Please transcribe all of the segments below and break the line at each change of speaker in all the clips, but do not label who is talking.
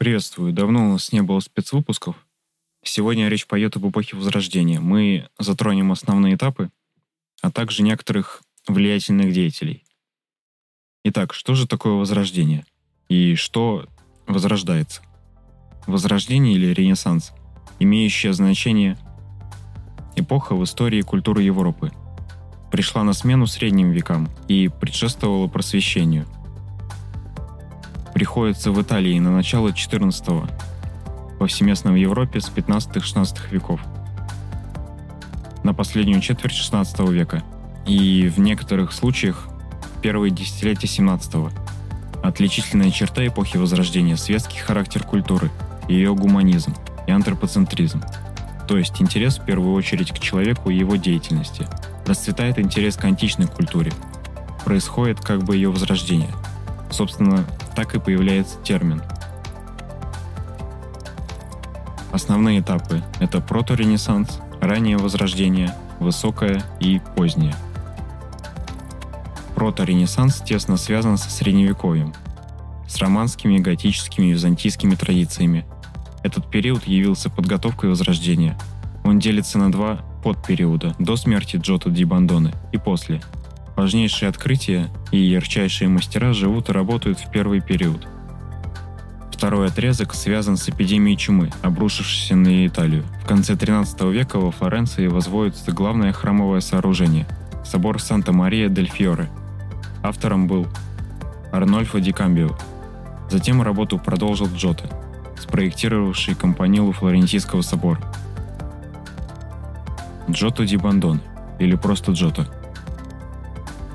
Приветствую. Давно у нас не было спецвыпусков. Сегодня речь пойдет об эпохе Возрождения. Мы затронем основные этапы, а также некоторых влиятельных деятелей. Итак, что же такое Возрождение? И что возрождается? Возрождение или Ренессанс, имеющее значение эпоха в истории культуры Европы, пришла на смену средним векам и предшествовала просвещению – приходится в Италии на начало 14-го, повсеместно в Европе с 15-16 веков, на последнюю четверть 16 века и в некоторых случаях первые десятилетия 17-го. Отличительная черта эпохи Возрождения – светский характер культуры, ее гуманизм и антропоцентризм, то есть интерес в первую очередь к человеку и его деятельности. Расцветает интерес к античной культуре. Происходит как бы ее возрождение. Собственно, так и появляется термин. Основные этапы – это проторенессанс, раннее возрождение, высокое и позднее. Проторенессанс тесно связан со средневековьем, с романскими, готическими и византийскими традициями. Этот период явился подготовкой возрождения. Он делится на два подпериода – до смерти Джота Ди Бандоны и после – Важнейшие открытия и ярчайшие мастера живут и работают в первый период. Второй отрезок связан с эпидемией чумы, обрушившейся на Италию. В конце 13 века во Флоренции возводится главное храмовое сооружение – собор Санта-Мария-дель-Фьоре. Автором был Арнольфо Ди Камбио. Затем работу продолжил Джоте, спроектировавший компанилу Флорентийского собора. Джото Ди Бандон, или просто Джото –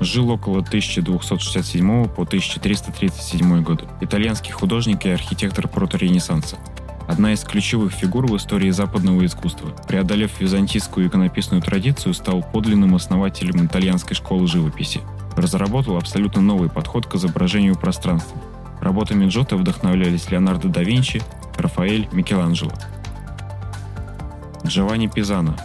Жил около 1267 по 1337 годы. Итальянский художник и архитектор проторенессанса. Одна из ключевых фигур в истории западного искусства. Преодолев византийскую иконописную традицию, стал подлинным основателем итальянской школы живописи. Разработал абсолютно новый подход к изображению пространства. Работами Джота вдохновлялись Леонардо да Винчи, Рафаэль, Микеланджело. Джованни Пизано,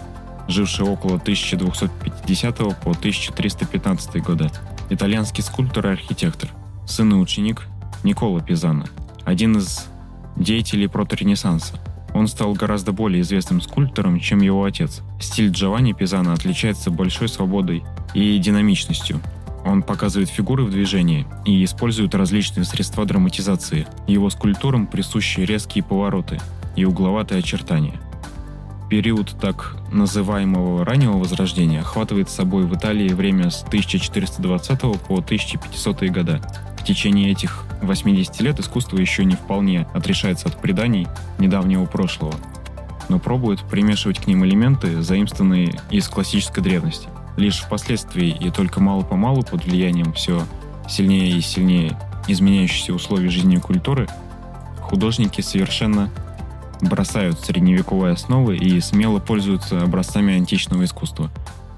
живший около 1250 по 1315 года, итальянский скульптор и архитектор, сын и ученик Никола Пизано, один из деятелей проторенессанса. Он стал гораздо более известным скульптором, чем его отец. Стиль Джованни Пизано отличается большой свободой и динамичностью. Он показывает фигуры в движении и использует различные средства драматизации. Его скульптурам присущи резкие повороты и угловатые очертания – период так называемого раннего возрождения охватывает собой в Италии время с 1420 по 1500 года. В течение этих 80 лет искусство еще не вполне отрешается от преданий недавнего прошлого, но пробует примешивать к ним элементы, заимствованные из классической древности. Лишь впоследствии и только мало-помалу под влиянием все сильнее и сильнее изменяющихся условий жизни и культуры, художники совершенно бросают средневековые основы и смело пользуются образцами античного искусства,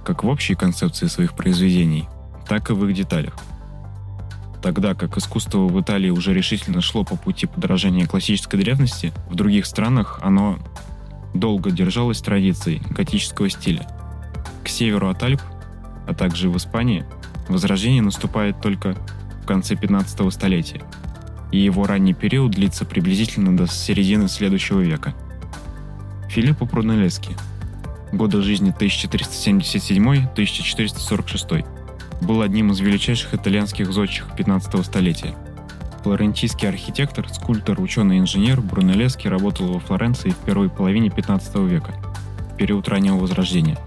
как в общей концепции своих произведений, так и в их деталях. Тогда как искусство в Италии уже решительно шло по пути подражания классической древности, в других странах оно долго держалось традицией готического стиля. К северу от Альп, а также в Испании, возрождение наступает только в конце 15 столетия – и его ранний период длится приблизительно до середины следующего века. Филиппо Брунеллески, годы жизни 1377-1446, был одним из величайших итальянских зодчих 15 столетия. Флорентийский архитектор, скульптор, ученый-инженер Брунеллески работал во Флоренции в первой половине 15 века, в период раннего Возрождения.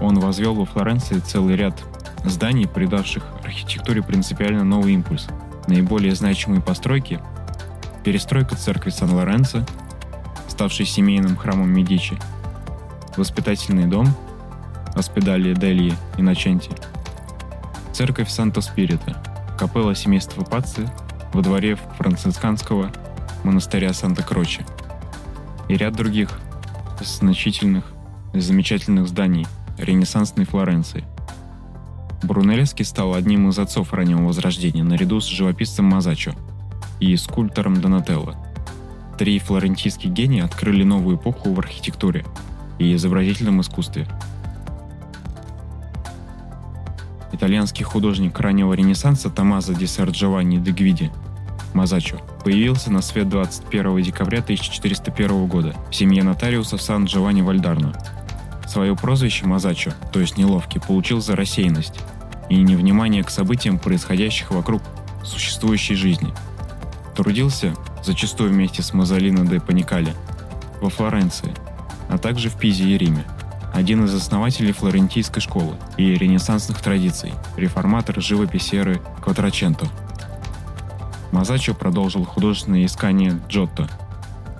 Он возвел во Флоренции целый ряд зданий, придавших архитектуре принципиально новый импульс – Наиболее значимые постройки – перестройка церкви Сан-Лоренцо, ставшей семейным храмом Медичи, воспитательный дом, Аспедалия Дельи и Наченти, церковь Санта-Спирита, капелла семейства Паци во дворе францисканского монастыря Санта-Кроче и ряд других значительных и замечательных зданий ренессансной Флоренции. Брунеллески стал одним из отцов раннего Возрождения наряду с живописцем Мазачо и скульптором Донателло. Три флорентийских гения открыли новую эпоху в архитектуре и изобразительном искусстве. Итальянский художник раннего Ренессанса Томазо ди Сарджованни де Гвиди Мазачо, появился на свет 21 декабря 1401 года в семье нотариуса в Сан-Джованни Вальдарно. Свое прозвище Мазачо, то есть неловкий, получил за рассеянность и невнимание к событиям, происходящих вокруг существующей жизни. Трудился, зачастую вместе с Мазолино де Паникале, во Флоренции, а также в Пизе и Риме. Один из основателей флорентийской школы и ренессансных традиций, реформатор живописи эры Кватраченто. Мазачо продолжил художественное искание Джотто,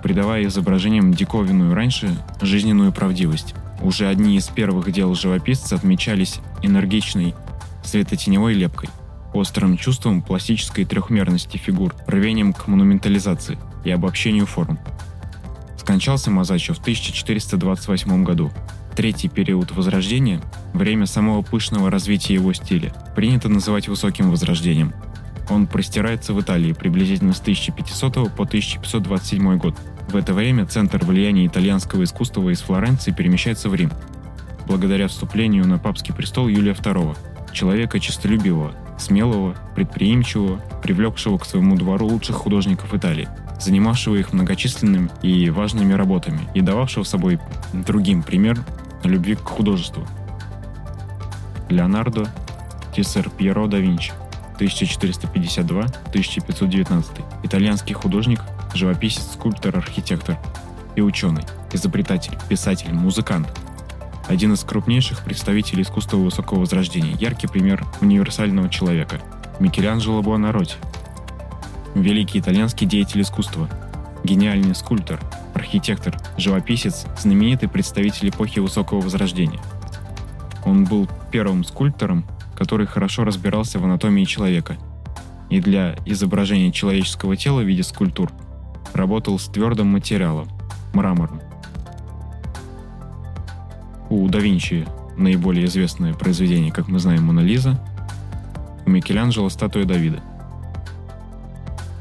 придавая изображениям диковинную раньше жизненную правдивость. Уже одни из первых дел живописца отмечались энергичной светотеневой лепкой, острым чувством пластической трехмерности фигур, рвением к монументализации и обобщению форм. Скончался Мазачо в 1428 году. Третий период Возрождения – время самого пышного развития его стиля, принято называть высоким Возрождением. Он простирается в Италии приблизительно с 1500 по 1527 год. В это время центр влияния итальянского искусства из Флоренции перемещается в Рим, благодаря вступлению на папский престол Юлия II, человека честолюбивого, смелого, предприимчивого, привлекшего к своему двору лучших художников Италии, занимавшего их многочисленными и важными работами и дававшего собой другим пример любви к художеству. Леонардо Тисер Пьеро да Винчи 1452-1519, итальянский художник, живописец, скульптор, архитектор и ученый, изобретатель, писатель, музыкант, один из крупнейших представителей искусства высокого возрождения, яркий пример универсального человека – Микеланджело Буонаротти. Великий итальянский деятель искусства, гениальный скульптор, архитектор, живописец, знаменитый представитель эпохи высокого возрождения. Он был первым скульптором, который хорошо разбирался в анатомии человека и для изображения человеческого тела в виде скульптур работал с твердым материалом – мрамором. У да Винчи наиболее известное произведение, как мы знаем, Мона Лиза, у Микеланджело статуя Давида.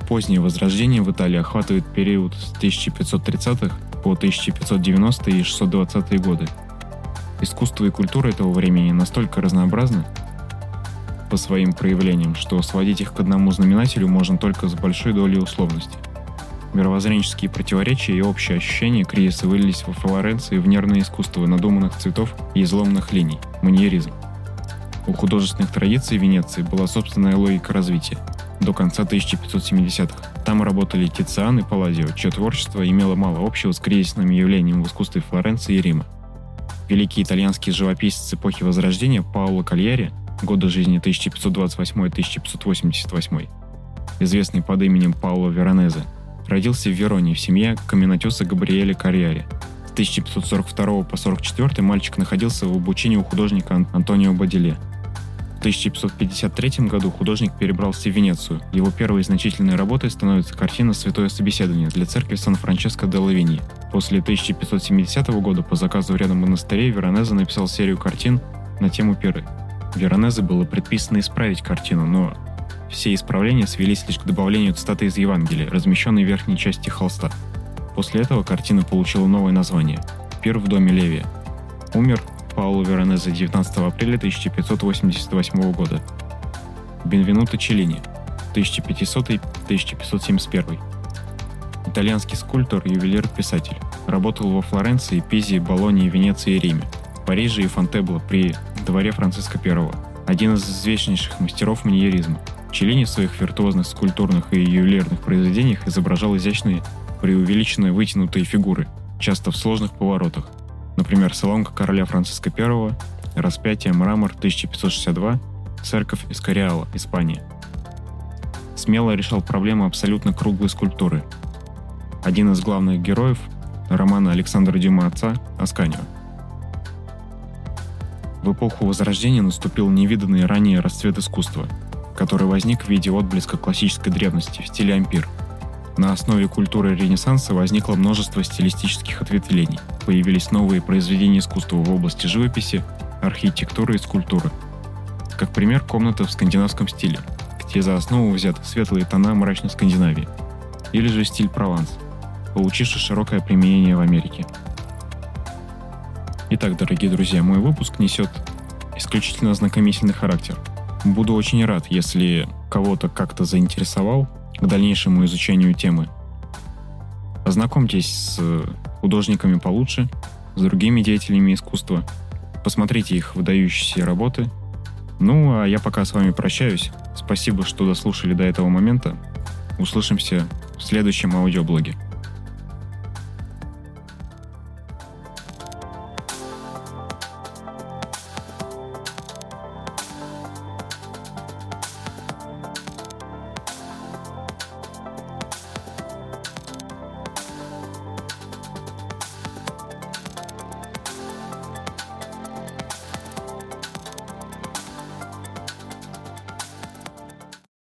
Позднее возрождение в Италии охватывает период с 1530-х по 1590 и 620 годы. Искусство и культура этого времени настолько разнообразны по своим проявлениям, что сводить их к одному знаменателю можно только с большой долей условности – Мировоззренческие противоречия и общее ощущение кризиса вылились во Флоренции в нервное искусство надуманных цветов и изломанных линий – маньеризм. У художественных традиций Венеции была собственная логика развития до конца 1570-х. Там работали Тициан и Палладио, чье творчество имело мало общего с кризисным явлением в искусстве Флоренции и Рима. Великий итальянский живописец эпохи Возрождения Паоло Кальяри, года жизни 1528-1588, известный под именем Паоло Веронезе, родился в Вероне в семье каменотеса Габриэля Карьяри. С 1542 по 44 мальчик находился в обучении у художника Антонио Бадиле. В 1553 году художник перебрался в Венецию. Его первой значительной работой становится картина «Святое собеседование» для церкви Сан-Франческо де Лавини. После 1570 года по заказу рядом монастырей Веронезе написал серию картин на тему пиры. Веронезе было предписано исправить картину, но все исправления свелись лишь к добавлению цитаты из Евангелия, размещенной в верхней части холста. После этого картина получила новое название – «Пир в доме Левия». Умер Пауло Веронезе 19 апреля 1588 года. Бенвенуто Челлини 1500-1571. Итальянский скульптор, ювелир, писатель. Работал во Флоренции, Пизе, Болонии, Венеции и Риме. Париже и Фонтебло при дворе Франциска I. Один из известнейших мастеров маньеризма – Челлини в своих виртуозных скульптурных и ювелирных произведениях изображал изящные, преувеличенные вытянутые фигуры, часто в сложных поворотах. Например, соломка короля Франциска I, распятие мрамор 1562, церковь Эскориала, Испания. Смело решал проблему абсолютно круглой скульптуры. Один из главных героев романа Александра Дюма «Отца» Асканио. В эпоху Возрождения наступил невиданный ранее расцвет искусства – который возник в виде отблеска классической древности в стиле ампир. На основе культуры Ренессанса возникло множество стилистических ответвлений. Появились новые произведения искусства в области живописи, архитектуры и скульптуры. Как пример, комната в скандинавском стиле, где за основу взяты светлые тона мрачной Скандинавии. Или же стиль Прованс, получивший широкое применение в Америке. Итак, дорогие друзья, мой выпуск несет исключительно ознакомительный характер – Буду очень рад, если кого-то как-то заинтересовал к дальнейшему изучению темы. Ознакомьтесь с художниками получше, с другими деятелями искусства, посмотрите их выдающиеся работы. Ну, а я пока с вами прощаюсь. Спасибо, что дослушали до этого момента. Услышимся в следующем аудиоблоге.